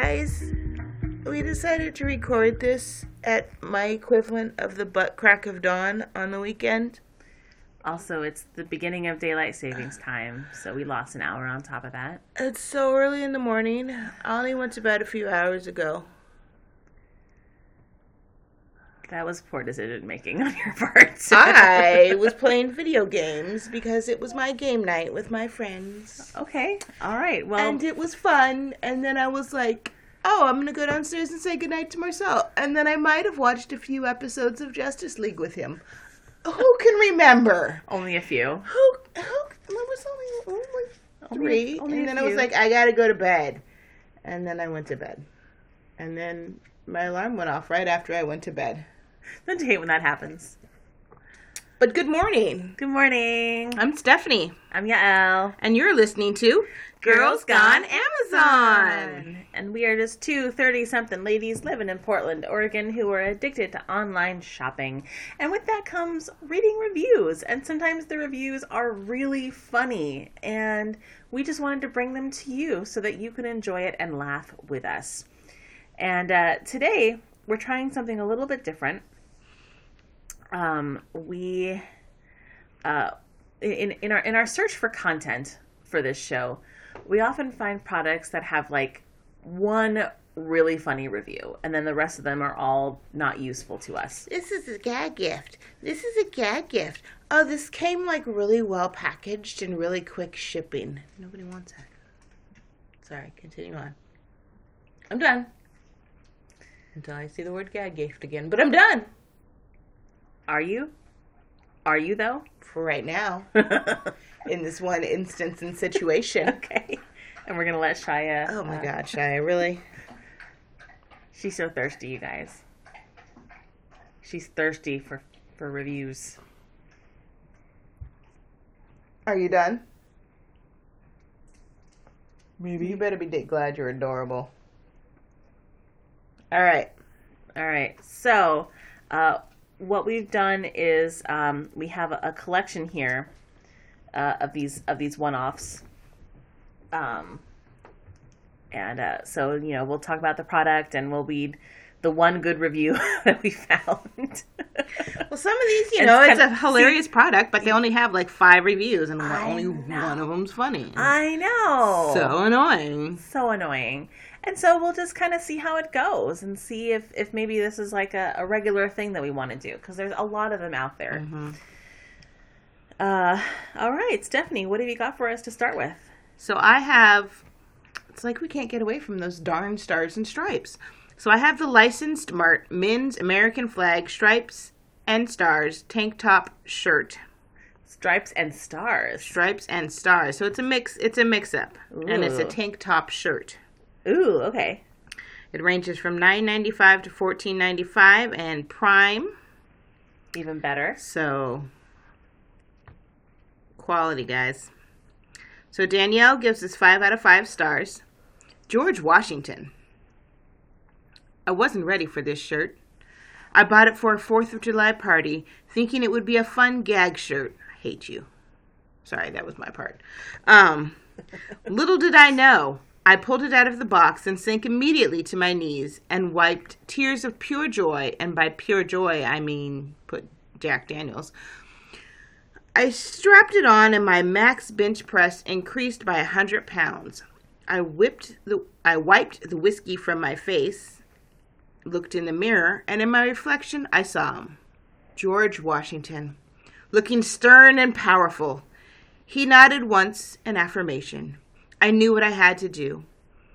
Guys, we decided to record this at my equivalent of the butt crack of dawn on the weekend. Also, it's the beginning of daylight savings time, so we lost an hour on top of that. It's so early in the morning. I only went to bed a few hours ago. That was poor decision making on your part. I was playing video games because it was my game night with my friends. okay, all right. Well, And it was fun. And then I was like, oh, I'm going to go downstairs and say goodnight to Marcel. And then I might have watched a few episodes of Justice League with him. Who can remember? only a few. Who? Who? There was only, only Only- three. only and then I was like, I got to go to bed. And then I went to bed. And then my alarm went off right after I went to bed. Don't you hate when that happens? But good morning. Good morning. I'm Stephanie. I'm Yael. And you're listening to Girls Gone Amazon. And we are just two 30 something ladies living in Portland, Oregon, who are addicted to online shopping. And with that comes reading reviews. And sometimes the reviews are really funny. And we just wanted to bring them to you so that you can enjoy it and laugh with us. And uh, today, we're trying something a little bit different. Um, we uh, in in our in our search for content for this show, we often find products that have like one really funny review, and then the rest of them are all not useful to us. This is a gag gift. This is a gag gift. Oh, this came like really well packaged and really quick shipping. Nobody wants that. Sorry, continue on. I'm done. Until I see the word gag gift again. But I'm done. Are you? Are you though? For right now. in this one instance and situation. okay. And we're gonna let Shia. Oh my uh, god, Shia, really? she's so thirsty, you guys. She's thirsty for for reviews. Are you done? Maybe. You better be glad you're adorable. All right. All right. So, uh, what we've done is um, we have a, a collection here uh, of these of these one-offs. Um, and uh, so you know we'll talk about the product and we'll read the one good review that we found. Well, some of these, you know, it's kind a hilarious product, but they only have like five reviews, and I only know. one of them's funny. I know. So annoying. so annoying. And so we'll just kind of see how it goes and see if, if maybe this is like a, a regular thing that we want to do because there's a lot of them out there. Mm-hmm. Uh, all right, Stephanie, what have you got for us to start with? So I have. It's like we can't get away from those darn stars and stripes. So I have the licensed Mart men's American flag stripes and stars tank top shirt. Stripes and stars. Stripes and stars. So it's a mix. It's a mix up, and it's a tank top shirt. Ooh, okay. It ranges from nine ninety five to fourteen ninety five, and Prime. Even better. So quality, guys. So Danielle gives us five out of five stars. George Washington. I wasn't ready for this shirt. I bought it for a Fourth of July party, thinking it would be a fun gag shirt. I hate you. Sorry, that was my part. Um, little did I know, I pulled it out of the box and sank immediately to my knees and wiped tears of pure joy, and by pure joy I mean put Jack Daniels. I strapped it on and my max bench press increased by a hundred pounds. I whipped the I wiped the whiskey from my face, looked in the mirror, and in my reflection I saw him. George Washington, looking stern and powerful. He nodded once in affirmation. I knew what I had to do.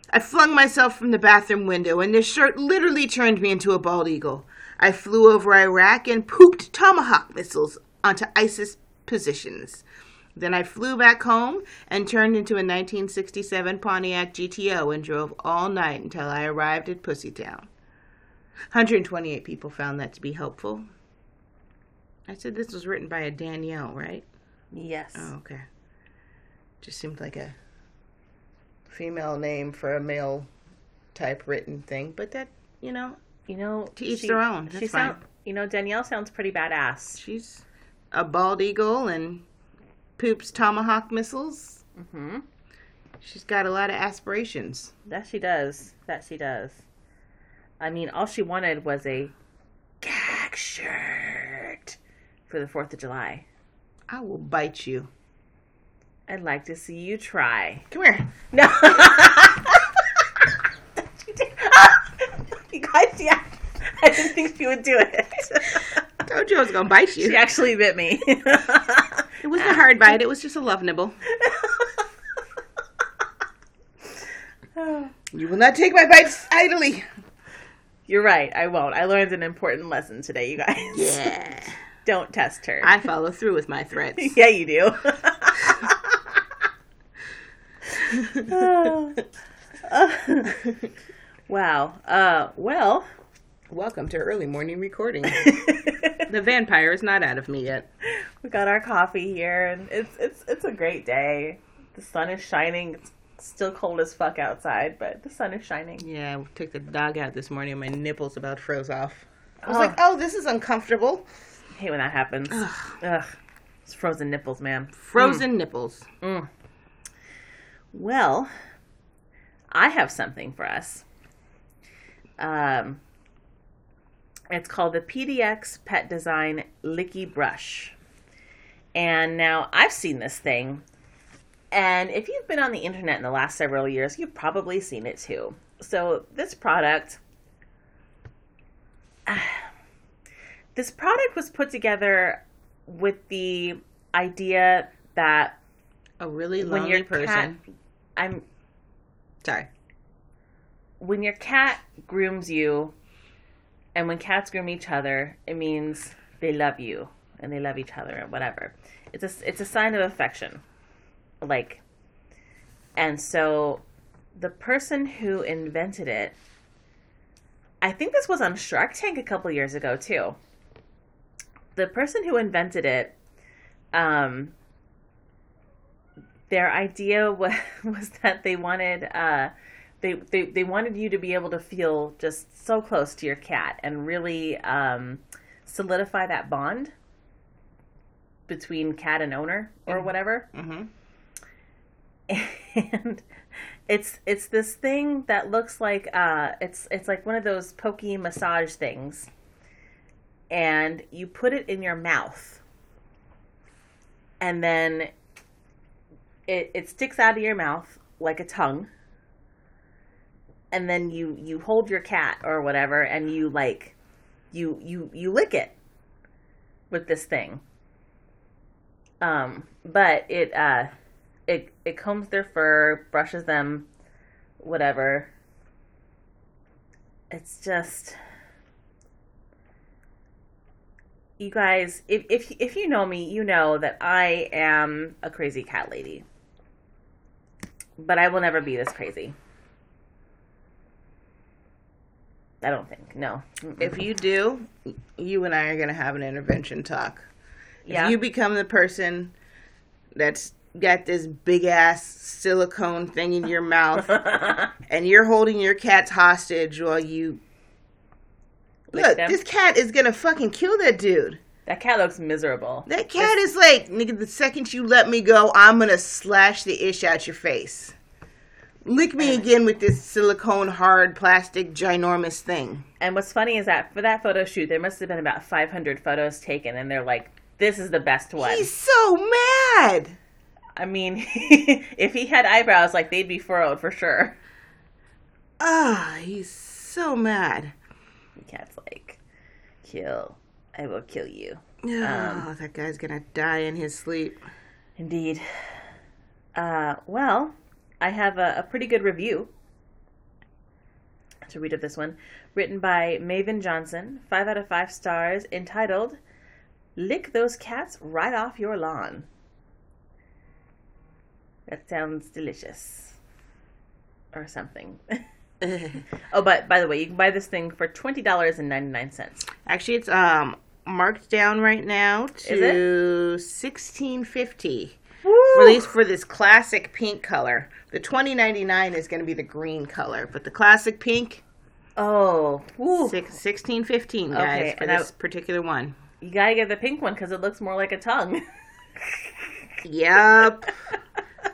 I flung myself from the bathroom window, and this shirt literally turned me into a bald eagle. I flew over Iraq and pooped tomahawk missiles onto ISIS positions. Then I flew back home and turned into a 1967 Pontiac GTO and drove all night until I arrived at Pussytown. 128 people found that to be helpful. I said this was written by a Danielle, right? Yes. Oh, okay. Just seemed like a female name for a male type written thing, but that, you know, You know, To each their own. she That's sound, fine. you know, Danielle sounds pretty badass. she's a bald eagle and poops tomahawk missiles. Mm-hmm. She's got a lot of aspirations. That she does. That she does. I mean, all she wanted was a gag shirt for the 4th of July. I will bite you. I'd like to see you try. Come here. No. you guys, yeah. I didn't think she would do it. I Told you I was gonna bite you. She actually bit me. It wasn't a hard bite. It was just a love nibble. You will not take my bites idly. You're right. I won't. I learned an important lesson today, you guys. Yeah. Don't test her. I follow through with my threats. yeah, you do. wow. Uh, well, Welcome to early morning recording. the vampire is not out of me yet. we got our coffee here, and it's it's it's a great day. The sun is shining. It's still cold as fuck outside, but the sun is shining. Yeah, I took the dog out this morning and my nipples about froze off. I was Oh. like, oh, this is uncomfortable. I hate when that happens. Ugh. It's frozen nipples, man. Frozen nipples. Mm. Well, I have something for us. Um, it's called the PDX Pet Design Licki Brush. And now I've seen this thing. And if you've been on the internet in the last several years, you've probably seen it too. So, this product. this product was put together with the idea that A really lonely person. cat I'm Sorry. when your cat grooms you and when cats groom each other, it means they love you and they love each other and whatever. It's a it's a sign of affection. Like and so the person who invented it I think this was on Shark Tank a couple years ago too. The person who invented it um their idea was, was that they wanted uh, they, they they wanted you to be able to feel just so close to your cat and really um, solidify that bond between cat and owner or whatever. Mm-hmm. And it's it's this thing that looks like uh, it's it's like one of those pokey massage things, and you put it in your mouth, and then it it sticks out of your mouth like a tongue and then you you hold your cat or whatever and you like you you you lick it with this thing. Um but it uh it it combs their fur brushes them whatever. It's just you guys if if if you know me you know that i am a crazy cat lady but i will never be this crazy i don't think no If you do, you and I are going to have an intervention talk. yeah If you become the person that's got this big ass silicone thing in your mouth and you're holding your cats hostage while you. Lick Look, them. this cat is going to fucking kill that dude. That cat looks miserable That cat is like, nigga, the second you let me go, I'm to slash the ish out your face. Lick me again with this silicone hard plastic ginormous thing. And what's funny is that for that photo shoot, there must have been about 500 photos taken, and they're like, "This is the best one." He's so mad. I mean, if he had eyebrows, like they'd be furrowed for sure. Ah, he's so mad. The cat's like, "Kill, I will kill you." Oh, that guy's gonna die in his sleep. Indeed. Uh, well, I have a, a pretty good review to read of this one, written by Maven Johnson, five out of five stars, entitled "Lick Those Cats Right Off Your Lawn." That sounds delicious, or something. oh, but by the way, you can buy this thing for twenty dollars and ninety nine cents. Actually, it's um marked down right now to sixteen fifty. Released for this classic pink color. The twenty ninety nine is gonna be the green color, but the classic pink Oh, six, sixteen fifteen guys Okay, for and I- this particular one. you gotta get the pink one because it looks more like a tongue. Yep.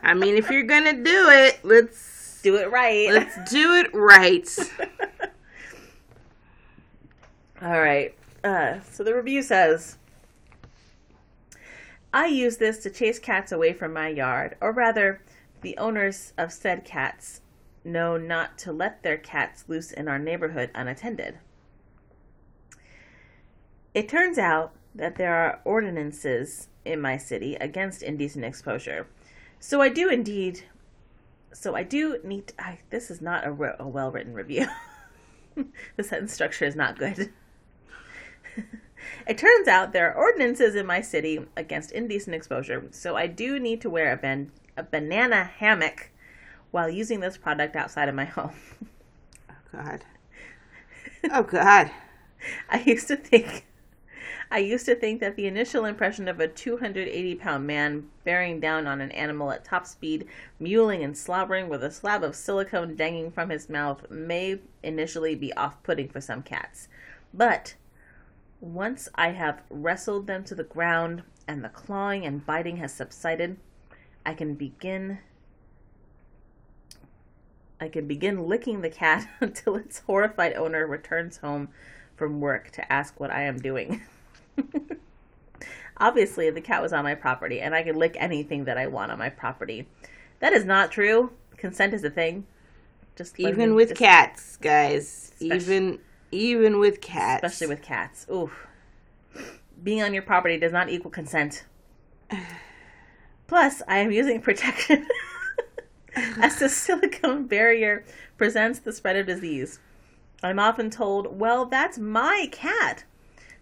I mean, if you're gonna do it, let's Do it right. let's do it right. All right. Uh, so the review says I use this to chase cats away from my yard, or rather, the owners of said cats know not to let their cats loose in our neighborhood unattended. It turns out that there are ordinances in my city against indecent exposure. So I do indeed. So I do need. I, this is not a, re- a well written review. the sentence structure is not good. It turns out there are ordinances in my city against indecent exposure, so I do need to wear a, ban- a banana hammock while using this product outside of my home. Oh God. Oh God. I used to think I used to think that the initial impression of a 280 pound man bearing down on an animal at top speed, mewling and slobbering with a slab of silicone dangling from his mouth may initially be off putting for some cats. But once I have wrestled them to the ground and the clawing and biting has subsided, I can begin I can begin licking the cat until its horrified owner returns home from work to ask what I am doing. Obviously, the cat was on my property, and I can lick anything that I want on my property. That is not true. Consent is a thing. Just Even with just- cats, guys. Especially- Even even with cats. especially with cats. Oof. Being on your property does not equal consent. Plus, I am using protection as the silicone barrier presents the spread of disease. I'm often told, well, that's my cat.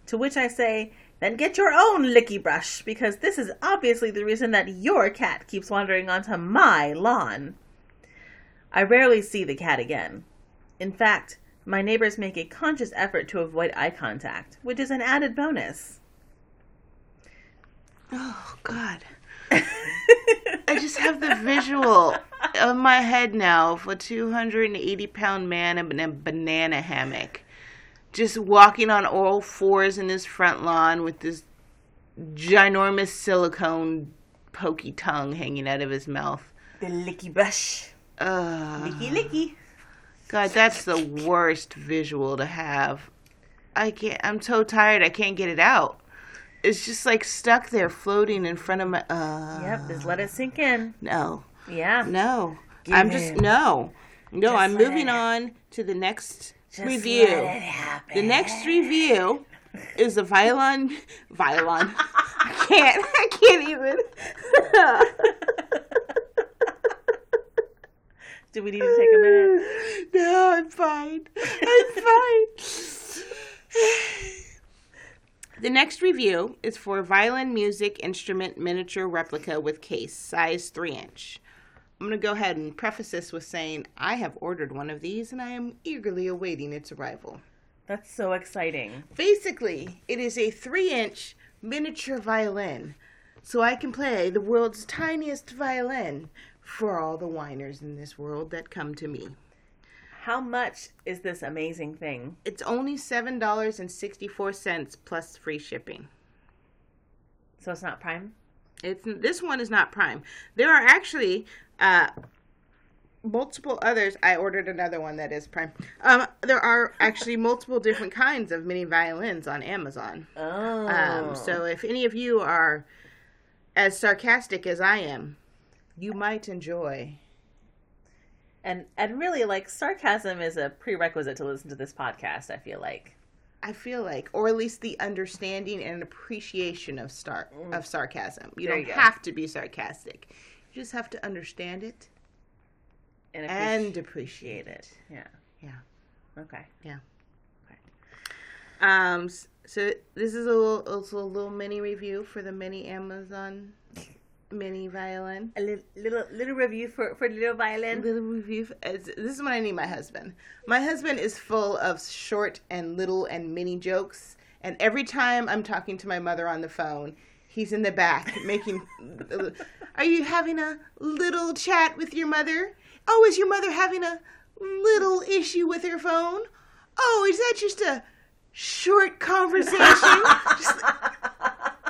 To which I say, then get your own Licki brush, because this is obviously the reason that your cat keeps wandering onto my lawn. I rarely see the cat again. In fact, my neighbors make a conscious effort to avoid eye contact, which is an added bonus. Oh God. I just have the visual of my head now of a 280 pound man in a banana hammock, just walking on all fours in his front lawn with this ginormous silicone pokey tongue hanging out of his mouth. The Licki brush. Ugh. Licky licky. God, that's the worst visual to have. I can't. I'm so tired. I can't get it out. It's just like stuck there, floating in front of my. Uh, Yep, just let it sink in. No, Yeah. no. I'm just in. no, no. Just I'm moving on to the next Just review. let it happen. The next review is the violin. Violin. I can't. I can't even. Do we need to take a minute? No, I'm fine. I'm fine. the next review is for violin music instrument miniature replica with case, size 3 inch. I'm going to go ahead and preface this with saying I have ordered one of these and I am eagerly awaiting its arrival. That's so exciting. Basically, it is a 3 inch miniature violin, so I can play the world's tiniest violin for all the whiners in this world that come to me. How much is this amazing thing? It's only seven dollars and sixty four cents plus free shipping. So it's not prime? It's this one is not prime. There are actually uh, multiple others. I ordered another one that is prime. Um, there are actually multiple different kinds of mini violins on Amazon. Oh. Um, so if any of you are as sarcastic as I am, you might enjoy. and and really like sarcasm is a prerequisite to listen to this podcast, I feel like. I feel like, or at least the understanding and appreciation of star of sarcasm. You There don't you have to be sarcastic. You just have to understand it And, and appreciate appreciate it. Yeah. Yeah. Okay. Yeah. Okay. Um. So this is a little, also a little mini review for the mini Amazon mini violin. A little little, little review for for little violin. Little review. f- as- This is what I need my husband. My husband is full of short and little and mini jokes, and every time I'm talking to my mother on the phone, he's in the back making. Are you having a little chat with your mother? Oh, is your mother having a little issue with her phone? Oh, is that just a short conversation? Just-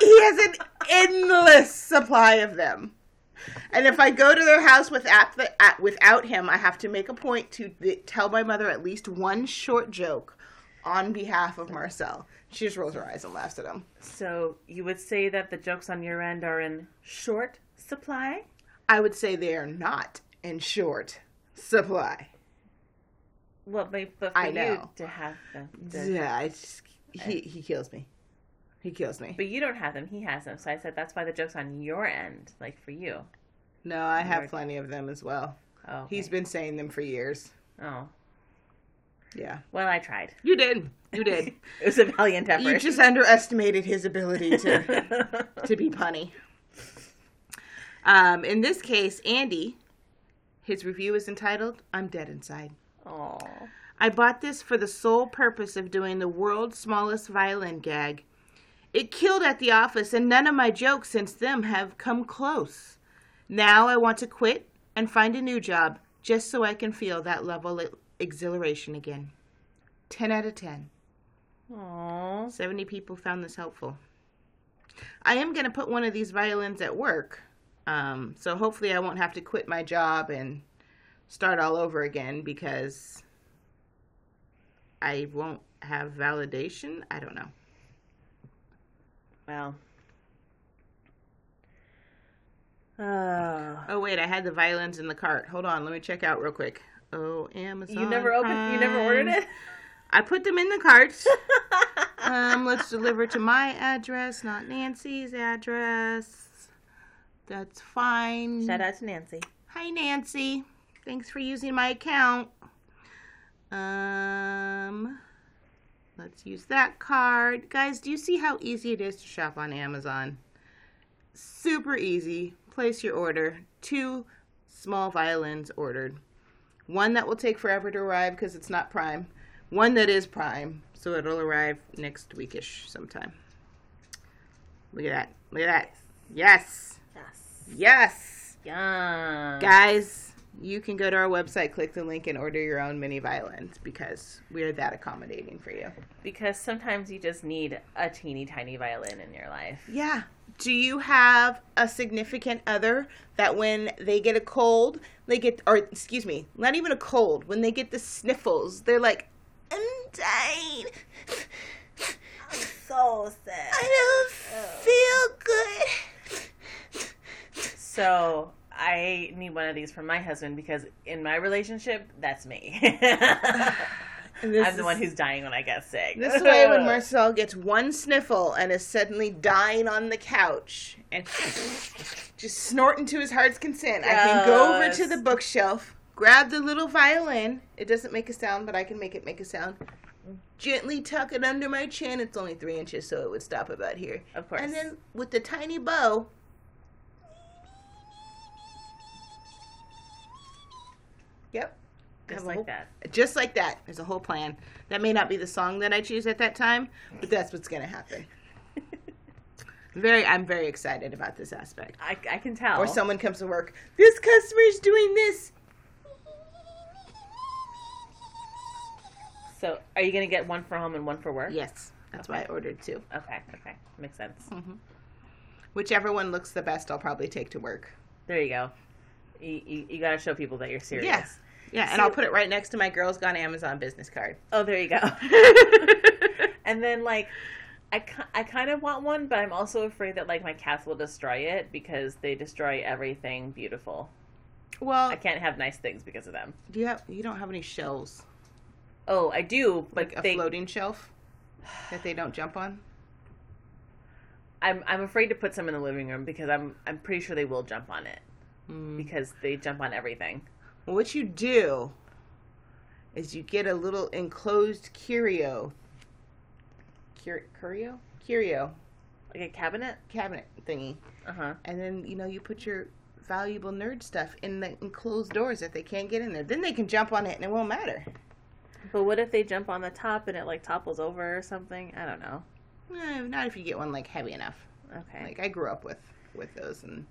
he has an endless supply of them. And if I go to their house without the, without him, I have to make a point to tell my mother at least one short joke on behalf of Marcel. She just rolls her eyes and laughs at him. So you would say that the jokes on your end are in short supply? I would say they are not in short supply. Well, but for I you to have them, to- Yeah, I just, he he kills me. He kills me. but you don't have them. He has them. So I said that's why the jokes on your end, like for you. No, I have plenty of them as well. Oh, he's been saying them for years. Oh, Yeah, well, I tried. you did. You did. it was a valiant effort. you just underestimated his ability to to be punny. Um, in this case, Andy, his review is entitled "I'm Dead Inside." Oh, I bought this for the sole purpose of doing the world's smallest violin gag. It killed at the office, and none of my jokes since then have come close. Now I want to quit and find a new job just so I can feel that level of exhilaration again. 10 out of 10. oh, 70 people found this helpful. I am going to put one of these violins at work, um, so hopefully I won't have to quit my job and start all over again because I won't have validation. I don't know. Well. Oh. Oh wait, I had the violins in the cart. Hold on, let me check out real quick. Oh, Amazon. You never opened. You never ordered it. I put them in the cart. um, let's deliver to my address, not Nancy's address. That's fine. Shout out to Nancy. Hi, Nancy. Thanks for using my account. Um, let's use that card. Guys, do you see how easy it is to shop on Amazon? Super easy. Place your order. Two small violins ordered. One that will take forever to arrive because it's not prime. One that is prime, so it'll arrive next weekish sometime. Look at that. Look at that. Yes. Yes. Yes. Yeah. Guys, you can go to our website, click the link, and order your own mini violins because we're that accommodating for you. Because sometimes you just need a teeny tiny violin in your life. Yeah. Do you have a significant other that when they get a cold, they get, or excuse me, not even a cold, when they get the sniffles, they're like, I'm dying. I'm so sad. I don't feel good. So I need one of these for my husband because in my relationship, that's me. I'm the is- one who's dying when I get sick. This way, when Marcel gets one sniffle and is suddenly dying on the couch and just snorting to his heart's consent, I can go over to the bookshelf, grab the little violin. It doesn't make a sound, but I can make it make a sound. Gently tuck it under my chin. It's only three inches, so it would stop about here. Of course. And then with the tiny bow. Yep. just like whole- that. just like that. There's a whole plan. That may not be the song that I choose at that time, but that's what's going to happen. Very, I'm very excited about this aspect. I, I can tell. Or someone comes to work. This customer's doing this. So, are you going to get one for home and one for work? Yes, that's why I ordered two. Okay, okay. Makes sense. Mm-hmm. Whichever one looks the best, I'll probably take to work. There you go. You, you, you got to show people that you're serious. Yes. Yeah, and See- I'll put it right next to my Girls Gone Amazon business card. Oh, there you go. and then, like, I, I kind of want one, but I'm also afraid that, like, my cats will destroy it because they destroy everything beautiful. well, I can't have nice things because of them. do you have? You don't have any shelves, Oh, I do, but like a they, floating shelf that they don't jump on. I'm I'm afraid to put some in the living room because I'm I'm pretty sure they will jump on it Mm. because they jump on everything. Well, what you do is you get a little enclosed curio, Cur- curio, curio Like a cabinet. cabinet thingy, Uh huh. and then you know you put your valuable nerd stuff in the enclosed doors that they can't get in there. Then they can jump on it and it won't matter. But what if they jump on the top and it like topples over or something? I don't know. Eh, not if you get one like heavy enough. Okay. Like I grew up with with those, and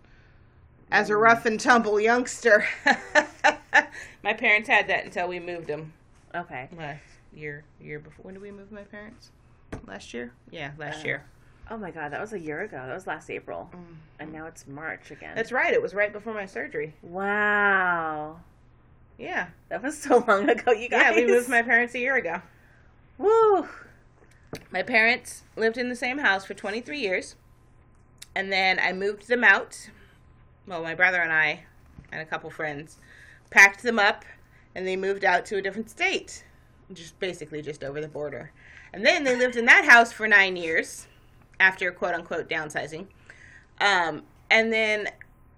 as a rough and tumble youngster, my parents had that until we moved them okay. last year. Year before. When did we move my parents? Last year? Yeah, last Uh, year. Oh my god, that was a year ago. That was last April. And now it's March again. That's right. It was right before my surgery. wow. Yeah. That was so long ago, you guys. Yeah, we moved my parents a year ago. Woo. My parents lived in the same house for 23 years. And then I moved them out. Well, my brother and I and a couple friends packed them up and they moved out to a different state. Just basically just over the border. And then they lived in that house for nine years after quote unquote downsizing. Um, and then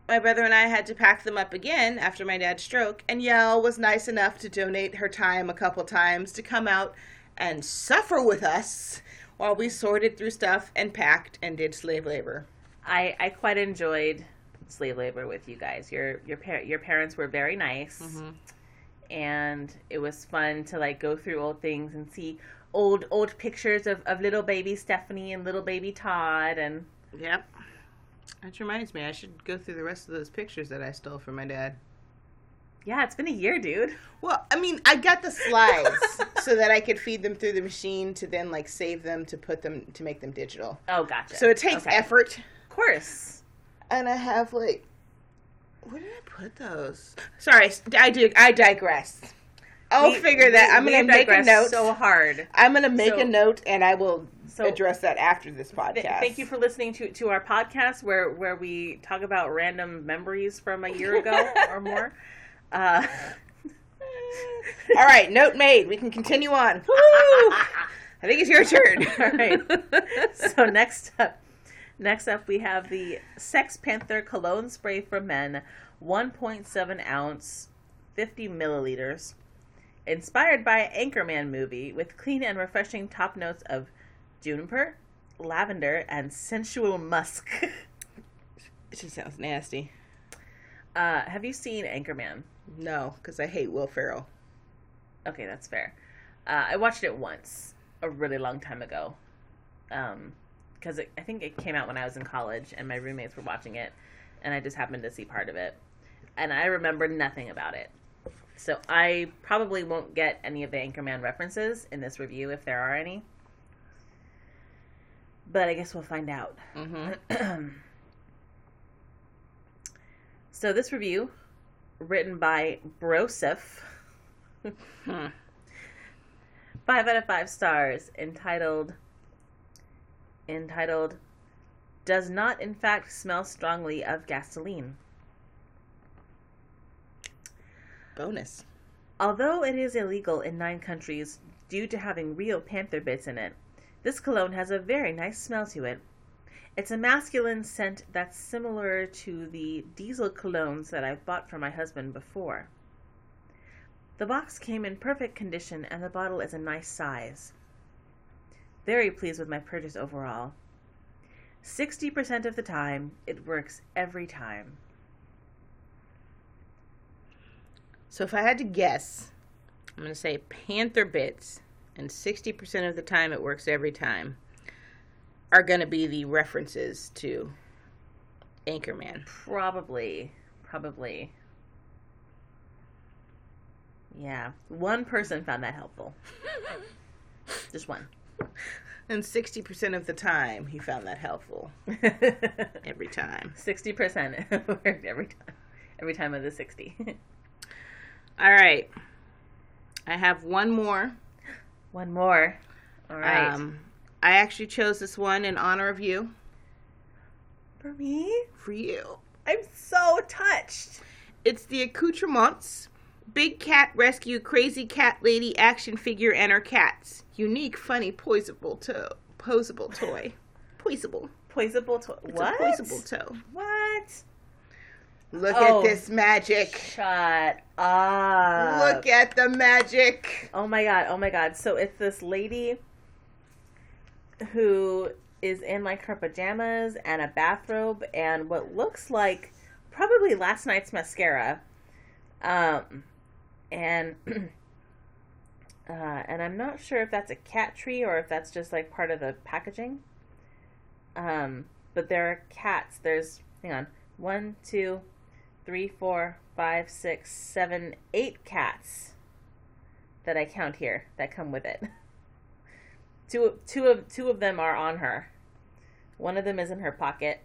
my brother and I had to pack them up again after my dad's stroke. And Yael was nice enough to donate her time a couple times to come out and suffer with us while we sorted through stuff and packed and did slave labor. I, I quite enjoyed slave labor with you guys. Your your par- your parents were very nice, mm-hmm. and it was fun to like go through old things and see old old pictures of, of little baby Stephanie and little baby Todd and Yep. That reminds me, I should go through the rest of those pictures that I stole from my dad. yeah, it's been a year, dude. Well, I mean, I got the slides so that I could feed them through the machine to then like save them to put them to make them digital. Oh, gotcha. So it takes Okay. effort. Of course. And I have like, where did I put those? Sorry, I do. I digress. I'll We- figure that. I'm gonna make a note. So hard. I'm gonna make So- a note, and I will So- address that after this podcast. Th- thank you for listening to to our podcast where where we talk about random memories from a year ago or more. Uh, All right, note made. We can continue on. I think it's your turn. All right. so next up, next up we have the Sex Panther cologne spray for men, 1.7 ounce, 50 milliliters, inspired by Anchorman movie with clean and refreshing top notes of juniper, lavender, and sensual musk. It just sounds nasty. uh, have you seen Anchorman? No, because I hate Will Ferrell. Okay, that's fair. Uh, I watched it once, a really long time ago, because I think it came out when I was in college, and my roommates were watching it, and I just happened to see part of it, and I remember nothing about it. So I probably won't get any of the Anchorman references in this review if there are any. But I guess we'll find out. Mm-hmm. So this review, written by Broseph, Hmm. five out of five stars, entitled entitled does not in fact smell strongly of gasoline. Bonus. Although it is illegal in nine countries due to having real panther bits in it, this cologne has a very nice smell to it. It's a masculine scent that's similar to the diesel colognes that I've bought for my husband before. The box came in perfect condition and the bottle is a nice size. Very pleased with my purchase overall. 60% of the time, it works every time. So if I had to guess, I'm going to say Panther Bits, and 60% of the time it works every time, are going to be the references to Anchorman. Probably. Probably. Yeah. One person found that helpful. Just one. And 60% of the time he found that helpful. Every time. 60% worked every time. Every time of the 60. All right. I have one more. one more. All right. Um, I actually chose this one in honor of you. For me? For you. I'm so touched. It's the accoutrements. Big Cat Rescue Crazy Cat Lady action figure and her cats. Unique, funny, poisable toe. Posable toy. Poisable. Poisable to- It's What? a poisable toe. What? Look Oh. at this magic. Shut up. Look at the magic. Oh my god, oh my god. So it's this lady who is in like her pajamas and a bathrobe and what looks like probably last night's mascara. Um and uh and I'm not sure if that's a cat tree or if that's just like part of the packaging. Um but there are cats. There's hang on. One, two, three, four, five, six, seven, eight cats that I count here that come with it. Two two of two of them are on her. One of them is in her pocket,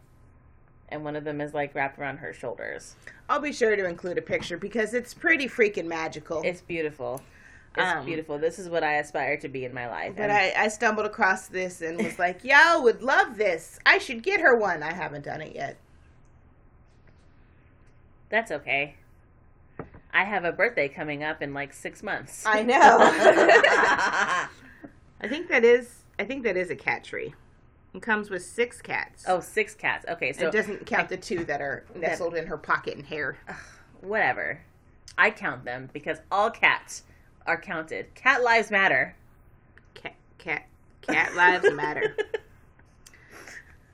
and one of them is like wrapped around her shoulders. I'll be sure to include a picture because it's pretty freaking magical. It's beautiful. It's Um, beautiful. This is what I aspire to be in my life. but I, I stumbled across this and was like, y'all would love this. I should get her one. I haven't done it yet. that's okay. I have a birthday coming up in like six months. I know. I think that is I think that is a cat tree. It comes with six cats. oh, six cats. Okay, so it doesn't count the two that are nestled in her pocket and hair. whatever. I count them because all cats are counted. Cat lives matter. Cat cat cat lives matter.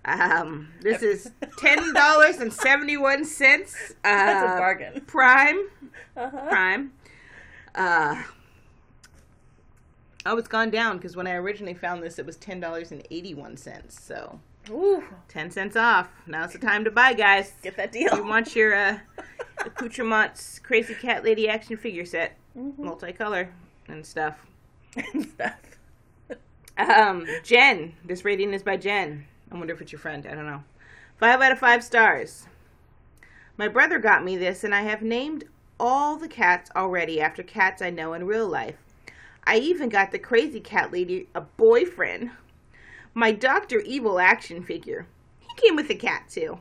Um, this is ten dollars and seventy one cents. Uh, That's a bargain. Prime, Uh-huh. prime. Uh, oh, it's gone down because when I originally found this, it was ten dollars and eighty one cents. So Ooh, ten cents off. Now's the time to buy, guys. get that deal. You want your uh, accoutrements Crazy Cat Lady action figure set, Mm-hmm. multicolor and stuff. and stuff. Um, Jen. This rating is by Jen. I wonder if it's your friend. I don't know. Five out of five stars. My brother got me this, and I have named all the cats already after cats I know in real life. I even got the crazy cat lady a boyfriend. My Dr. Evil action figure. He came with a cat, too.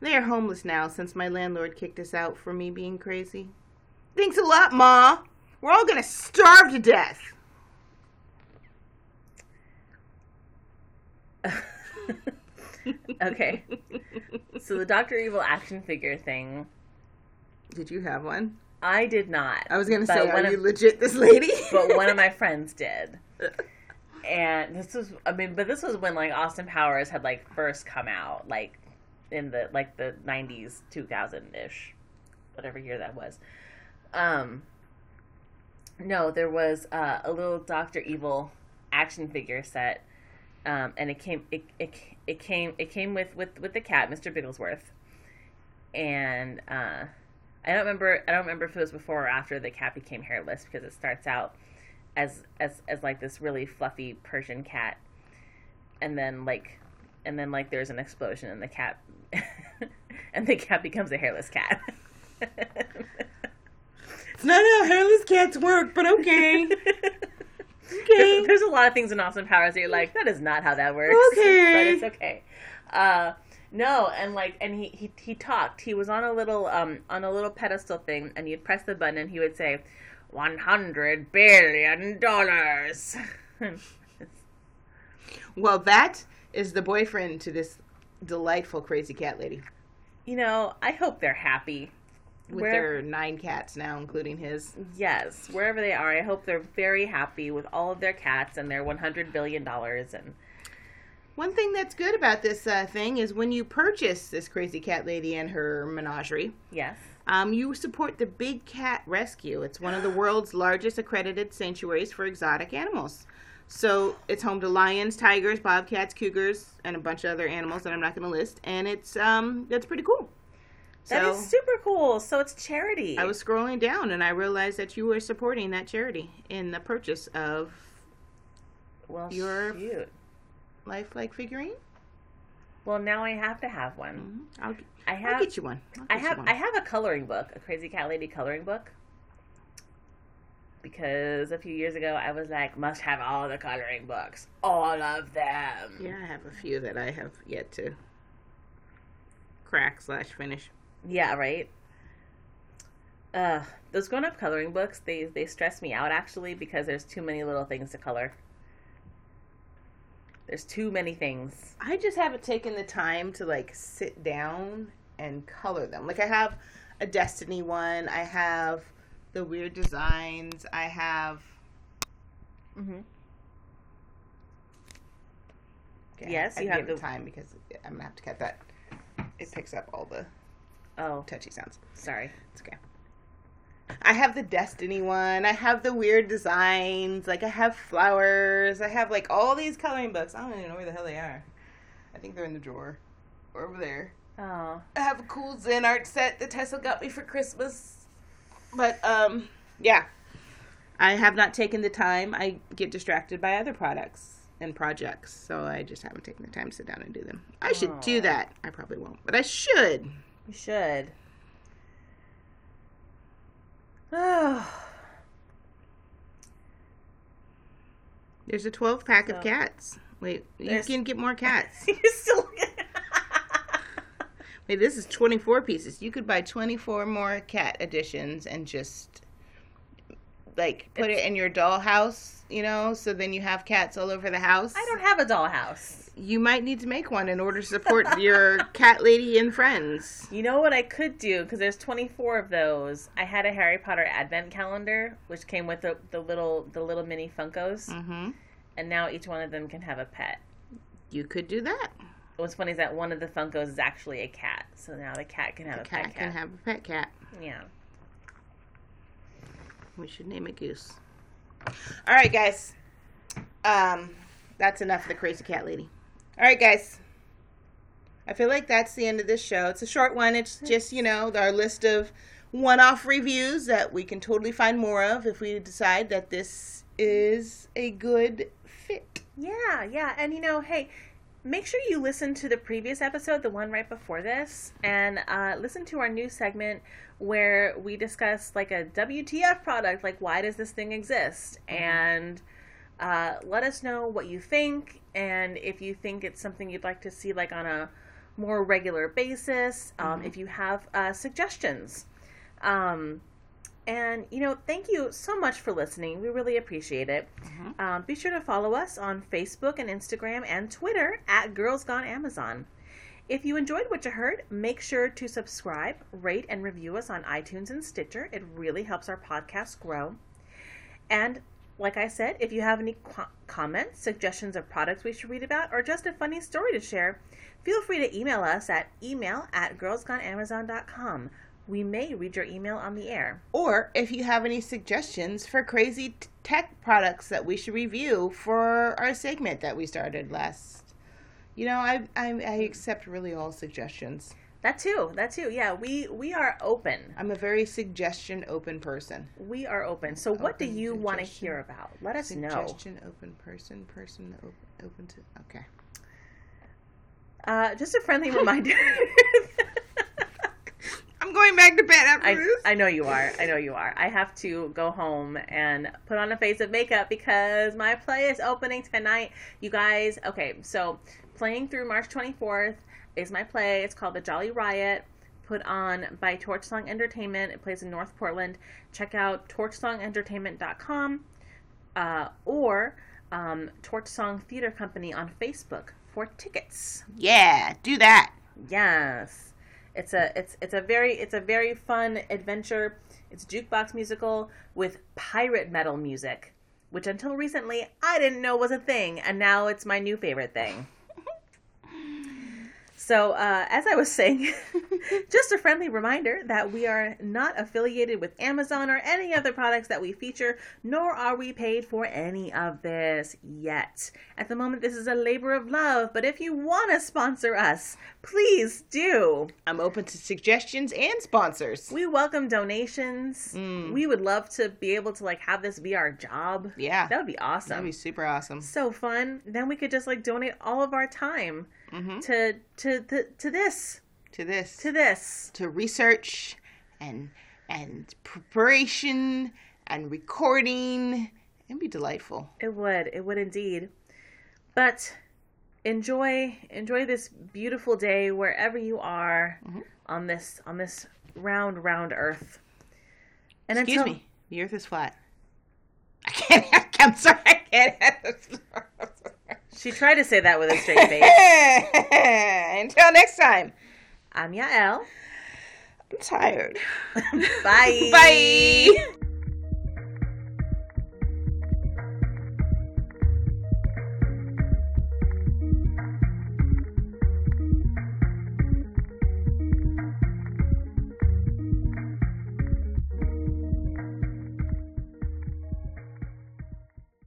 They are homeless now since my landlord kicked us out for me being crazy. Thanks a lot, Ma. We're all gonna starve to death. okay. So the Doctor Evil action figure thing, Did you have one? I did not. I was gonna say, are of- you legit this lady? but one of my friends did. And this was, I mean, but this was when like Austin Powers had like first come out, like in the like the nineties, two thousand ish, whatever year that was. Um, no, there was uh, a little Doctor Evil action figure set, um, and it came it, it it came it came with with with the cat, Mr. Bigglesworth, and uh, I don't remember I don't remember if it was before or after the cat became hairless because it starts out as as as like this really fluffy Persian cat, and then like and then like there's an explosion and the cat and the cat becomes a hairless cat. it's not how hairless cats work, but okay. There's, there's a lot of things in Austin Powers that you're like, that is not how that works. Okay. but it's okay. Uh, no, and like, and he, he he talked. He was on a little um on a little pedestal thing, and you'd press the button, and he would say, "One hundred billion dollars." Well, that is the boyfriend to this delightful crazy cat lady you know, I hope they're happy. With Where- their nine cats now, including his. Yes, wherever they are, I hope they're very happy with all of their cats and their one hundred billion dollars. And One thing that's good about this uh, thing is when you purchase this crazy cat lady and her menagerie, yes, um, you support the Big Cat Rescue. It's one of the world's largest accredited sanctuaries for exotic animals. So it's home to lions, tigers, bobcats, cougars, and a bunch of other animals that I'm not going to list. And it's um, that's pretty cool. That So is super cool. So it's charity. I was scrolling down and I realized that you were supporting that charity in the purchase of well, your- shoot. lifelike figurine. Well, now I have to have one. Mhm. I'll, I I'll get you one. I'll I have one. I have a coloring book, a Crazy Cat Lady coloring book. Because a few years ago I was like, must have all the coloring books. All of them. Yeah, I have a few that I have yet to crack slash finish. Yeah, right. Uh, those grown up coloring books, they they stress me out actually because there's too many little things to color. There's too many things. I just haven't taken the time to like sit down and color them. Like I have a Destiny one. I have the weird designs. I have. Mm-hmm. Okay, Yes, I you have the- time because I'm gonna have to cut that. It picks up all the Oh, touchy sounds. sorry. It's okay. I have the Destiny one. I have the weird designs. Like I have flowers. I have like all these coloring books. I don't even know where the hell they are. I think they're in the drawer or over there. Oh, I have a cool Zen art set that Tessa got me for Christmas. But um yeah. I have not taken the time. I get distracted by other products and projects, so I just haven't taken the time to sit down and do them. I should do that. I probably won't, but I should. You should. Oh, There's a 12 pack So- of cats. Wait, you can get more cats. you still. Wait, this is 24 pieces. You could buy 24 more cat editions and just like put it in your dollhouse, you know, so then you have cats all over the house. I don't have a dollhouse. You might need to make one in order to support your cat lady and friends. You know what I could do because there's 24 of those. I had a Harry Potter advent calendar, which came with the, the little the little mini Funkos, hmm and now each one of them can have a pet. You could do that. What's funny is that one of the Funkos is actually a cat, so now the cat can have The a cat pet can cat. have a pet cat. yeah. We should name it Goose. All right, guys. Um, that's enough of the crazy cat lady. All right, guys. I feel like that's the end of this show. It's a short one. It's just you know our list of one-off reviews that we can totally find more of if we decide that this is a good fit. Yeah, yeah. And you know, hey, make sure you listen to the previous episode, the one right before this, and uh, listen to our new segment where we discuss like a WTF product, like why does this thing exist? And uh, let us know what you think, and if you think it's something you'd like to see like on a more regular basis, um, if you have uh, suggestions. Um, and, you know, thank you so much for listening. We really appreciate it. Um, be sure to follow us on Facebook and Instagram and Twitter at Girls Gone Amazon. If you enjoyed what you heard, make sure to subscribe, rate, and review us on iTunes and Stitcher. It really helps our podcast grow. And like I said, if you have any co- comments, suggestions of products we should read about, or just a funny story to share, feel free to email us at email at girlsgoneamazon.com. We may read your email on the air. Or if you have any suggestions for crazy tech products that we should review for our segment that we started last. You know, I I, I accept really all suggestions. That too, that too. Yeah, we we are open. I'm a very suggestion open person. We are open. So, what do you want to hear about? Let us know. Suggestion open person, person open, open to. Okay. Uh, just a friendly reminder. I'm going back to bed after I, this. I know you are. I know you are. I have to go home and put on a face of makeup because my play is opening tonight. You guys, okay, so playing through March 24th is my play. It's called The Jolly Riot, put on by Torch Song Entertainment. It plays in North Portland. Check out torchsongentertainment.com uh, or um, Torch Song Theater Company on Facebook for tickets. yeah, do that. Yes. It's a it's it's a very it's a very fun adventure. It's a jukebox musical with pirate metal music, which until recently I didn't know was a thing, and now it's my new favorite thing. So, uh, as I was saying, just a friendly reminder that we are not affiliated with Amazon or any other products that we feature, nor are we paid for any of this yet. At the moment, this is a labor of love, but if you want to sponsor us, please do. I'm open to suggestions and sponsors. We welcome donations. Mm. We would love to be able to like have this be our job. Yeah, That would be awesome. that'd be super awesome. so fun. Then we could just like donate all of our time hmm to to to, to this To this, to this. to research and and preparation and recording. It'd be delightful. It would. It would indeed. But enjoy enjoy this beautiful day wherever you are Mhm. on this on this round round earth. And Excuse until, me. The Earth is flat. I can't. I'm sorry. I can't. She tried to say that with a straight face. Until next time. I'm Yael. I'm tired. Bye. Bye.